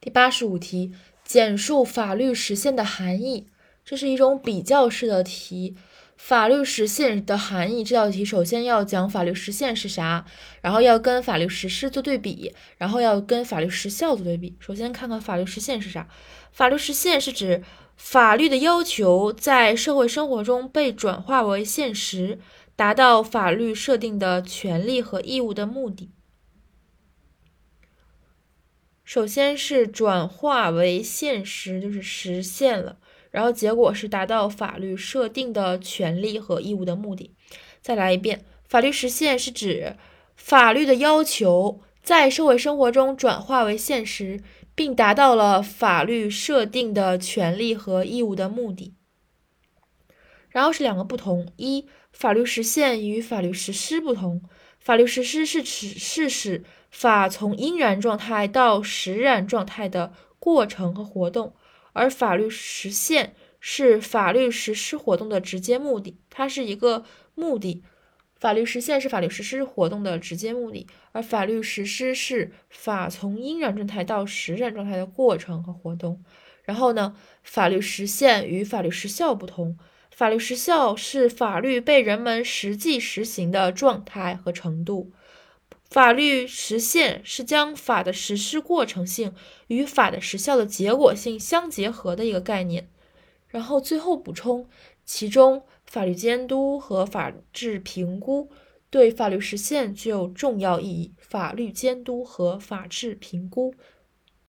第八十五题，简述法律实现的含义。这是一种比较式的题。法律实现的含义，这道题首先要讲法律实现是啥，然后要跟法律实施做对比，然后要跟法律实效做对比。首先看看法律实现是啥。法律实现是指法律的要求在社会生活中被转化为现实，达到法律设定的权利和义务的目的。首先是转化为现实，就是实现了。然后结果是达到法律设定的权利和义务的目的。再来一遍，法律实现是指法律的要求在社会生活中转化为现实，并达到了法律设定的权利和义务的目的。然后是两个不同：一、法律实现与法律实施不同。法律实施是指是使法从应然状态到实然状态的过程和活动。而法律实现是法律实施活动的直接目的，它是一个目的。法律实现是法律实施活动的直接目的，而法律实施是法从应然状态到实然状态的过程和活动。然后呢，法律实现与法律实效不同，法律实效是法律被人们实际实行的状态和程度。法律实现是将法的实施过程性与法的实效的结果性相结合的一个概念。然后最后补充，其中法律监督和法治评估对法律实现具有重要意义。法律监督和法治评估